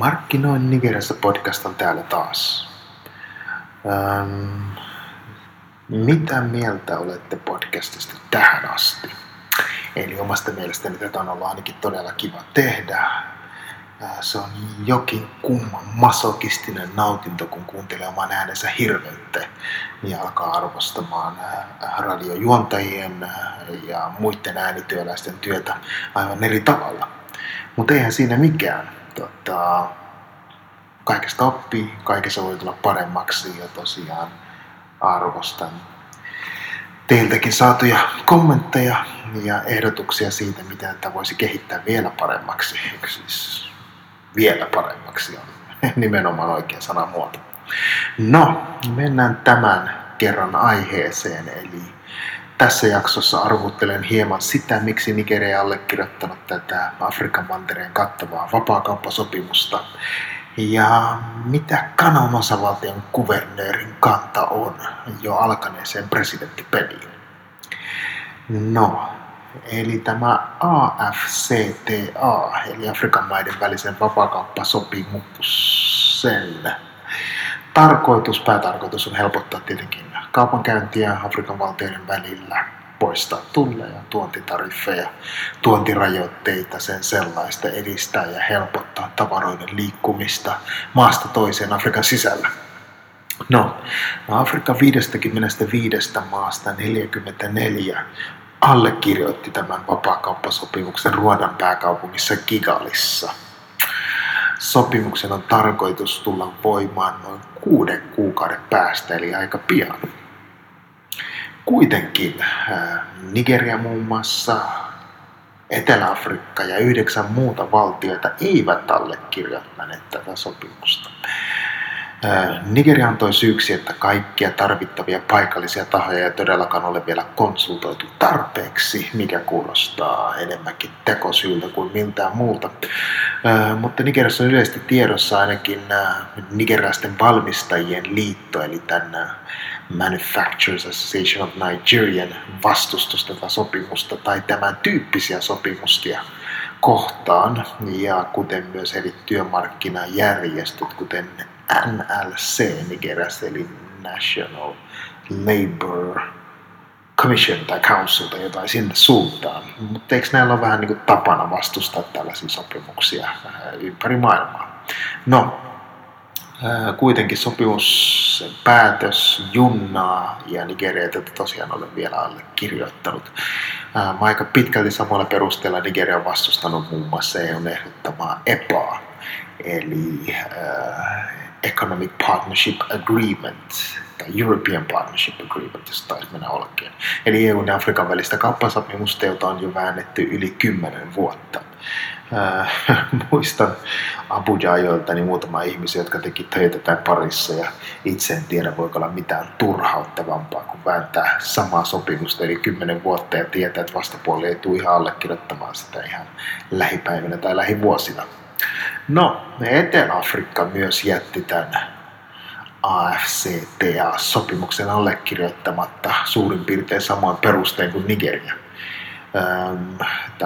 Markkinoin Nigeriassa podcast on täällä taas. Ähm, mitä mieltä olette podcastista tähän asti? Eli omasta mielestäni tätä on ollut ainakin todella kiva tehdä. Se on jokin kumman masokistinen nautinto, kun kuuntelee oman äänensä hirveyttä ja alkaa arvostamaan radiojuontajien ja muiden äänityöläisten työtä aivan eri tavalla. Mutta eihän siinä mikään tota, kaikesta oppii, kaikessa voi tulla paremmaksi ja tosiaan arvostan teiltäkin saatuja kommentteja ja ehdotuksia siitä, miten tätä voisi kehittää vielä paremmaksi. Siis vielä paremmaksi on nimenomaan oikea sanamuoto. No, mennään tämän kerran aiheeseen, eli tässä jaksossa arvuttelen hieman sitä, miksi Nigeria allekirjoittanut tätä Afrikan mantereen kattavaa vapaakauppasopimusta ja mitä Kanan osavaltion kuvernöörin kanta on jo alkaneeseen presidenttipeliin. No, eli tämä AFCTA, eli Afrikan maiden välisen vapaakauppasopimuksen tarkoitus, päätarkoitus on helpottaa tietenkin kaupankäyntiä Afrikan valtioiden välillä, poistaa tulleja, tuontitariffeja, tuontirajoitteita, sen sellaista edistää ja helpottaa tavaroiden liikkumista maasta toiseen Afrikan sisällä. No, Afrikan 55 maasta 44 allekirjoitti tämän vapaakauppasopimuksen Ruodan pääkaupungissa Kigalissa. Sopimuksen on tarkoitus tulla voimaan noin kuuden kuukauden päästä, eli aika pian. Kuitenkin äh, Nigeria muun muassa, Etelä-Afrikka ja yhdeksän muuta valtiota eivät allekirjoittaneet tätä sopimusta. Äh, Nigeria antoi syyksi, että kaikkia tarvittavia paikallisia tahoja ei todellakaan ole vielä konsultoitu tarpeeksi, mikä kuulostaa enemmänkin tekosyyltä kuin miltään muuta. Äh, mutta Nigeriassa on yleisesti tiedossa ainakin nigerialaisten valmistajien liitto, eli tämän Manufacturers Association of Nigerian vastustus tätä sopimusta tai tämän tyyppisiä sopimustia kohtaan, ja kuten myös eri työmarkkinajärjestöt, kuten NLC Nigeriassa, eli National Labour Commission tai Council tai jotain sinne suuntaan. Mutta eikö näillä ole vähän niin kuin tapana vastustaa tällaisia sopimuksia ympäri maailmaa? No, kuitenkin sopimuspäätös junnaa ja Nigeria tätä tosiaan olen vielä allekirjoittanut. Aika pitkälti samalla perusteella Nigeria on vastustanut muun muassa EUn ehdottamaa EPA, eli Economic Partnership Agreement, tai European Partnership Agreement, jos taisi mennä olkeen. Eli EUn ja Afrikan välistä kauppasopimusta, jota on jo väännetty yli kymmenen vuotta. Äh, muistan Abuja-ajoilta niin muutama ihmisiä, jotka teki töitä tai parissa ja itse en tiedä voiko olla mitään turhauttavampaa kuin vääntää samaa sopimusta eli kymmenen vuotta ja tietää, että vastapuoli ei tule ihan allekirjoittamaan sitä ihan lähipäivinä tai lähivuosina. No, Etelä-Afrikka myös jätti tämän AFCTA-sopimuksen allekirjoittamatta suurin piirtein samaan perusteen kuin Nigeria.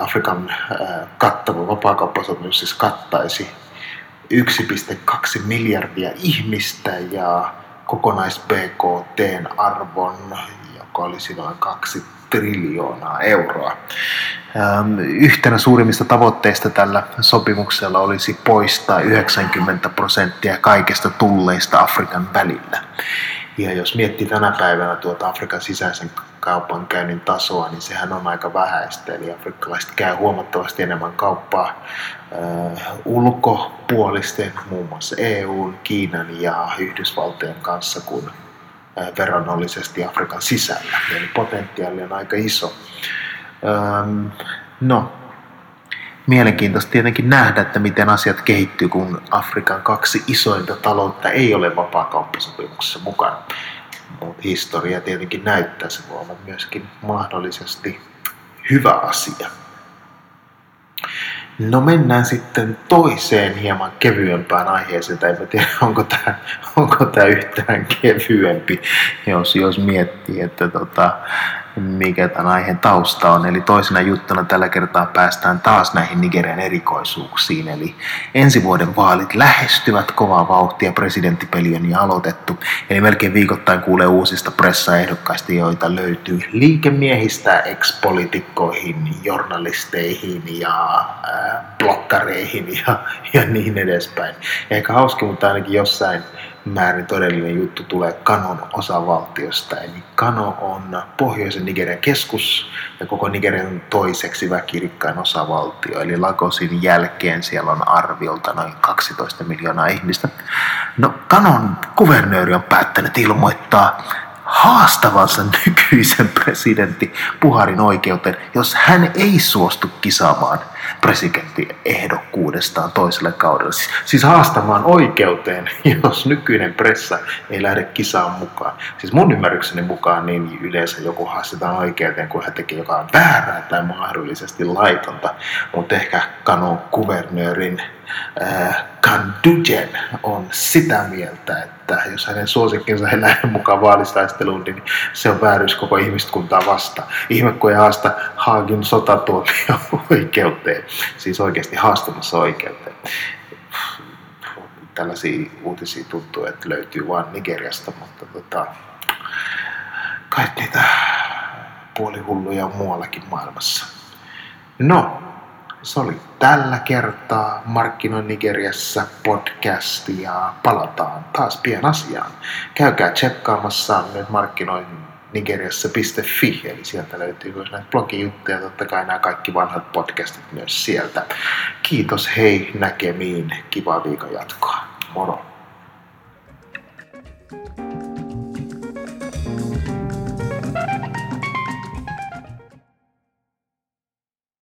Afrikan kattava vapaakauppasopimus siis kattaisi 1,2 miljardia ihmistä ja kokonais-BKTn arvon, joka olisi noin 2 triljoonaa euroa. Yhtenä suurimmista tavoitteista tällä sopimuksella olisi poistaa 90 prosenttia kaikesta tulleista Afrikan välillä. Ja jos miettii tänä päivänä tuota Afrikan sisäisen kaupankäynnin tasoa, niin sehän on aika vähäistä. Eli afrikkalaiset käy huomattavasti enemmän kauppaa äh, ulkopuolisten, muun muassa EUn, Kiinan ja Yhdysvaltojen kanssa kuin verrannollisesti Afrikan sisällä. Eli potentiaali on aika iso. No, mielenkiintoista tietenkin nähdä, että miten asiat kehittyy, kun Afrikan kaksi isointa taloutta ei ole vapaakauppasopimuksessa mukana. Mutta historia tietenkin näyttää, se voi olla myöskin mahdollisesti hyvä asia. No mennään sitten toiseen hieman kevyempään aiheeseen, tai en tiedä onko tämä, onko tämä yhtään kevyempi, jos, jos miettii, että tota, mikä tämän aiheen tausta on. Eli toisena juttuna tällä kertaa päästään taas näihin Nigerian erikoisuuksiin. Eli ensi vuoden vaalit lähestyvät kovaa vauhtia, presidenttipeli on jo aloitettu. Eli melkein viikoittain kuulee uusista pressaehdokkaista, joita löytyy liikemiehistä ex-poliitikkoihin, journalisteihin ja äh, blokkareihin ja, ja niin edespäin. Ehkä hauska, mutta ainakin jossain määrin todellinen juttu tulee Kanon osavaltiosta. Eli Kano on pohjoisen Nigerian keskus ja koko Nigerian toiseksi väkirikkain osavaltio. Eli Lagosin jälkeen siellä on arviolta noin 12 miljoonaa ihmistä. No Kanon kuvernööri on päättänyt ilmoittaa haastavansa nykyisen presidentti Puharin oikeuteen, jos hän ei suostu kisaamaan presidenttiehdokkuudestaan toiselle kaudelle. Siis, siis haastamaan oikeuteen, jos nykyinen pressa ei lähde kisaan mukaan. Siis mun ymmärrykseni mukaan niin yleensä joku haastetaan oikeuteen, kun hän tekee jotain väärää tai mahdollisesti laitonta. Mutta ehkä kanon kuvernöörin äh, Kandujen on sitä mieltä, että jos hänen suosikkinsa ei lähde mukaan vaalistaisteluun, niin se on vääryys koko ihmiskuntaa vastaan. Ihme, kun ei haasta Haagin sotatuomio oikeuteen, siis oikeasti haastamassa oikeuteen. Tällaisia uutisia tuntuu, että löytyy vain Nigeriasta, mutta tota, kai niitä puolihulluja on muuallakin maailmassa. No, se oli tällä kertaa Markkinoin Nigeriassa podcast ja palataan taas pian asiaan. Käykää tsekkaamassa nyt markkinoin nigeriassa.fi, eli sieltä löytyy myös näitä blogijuttuja, totta kai nämä kaikki vanhat podcastit myös sieltä. Kiitos, hei näkemiin, kivaa viikon jatkoa. Moro! thank you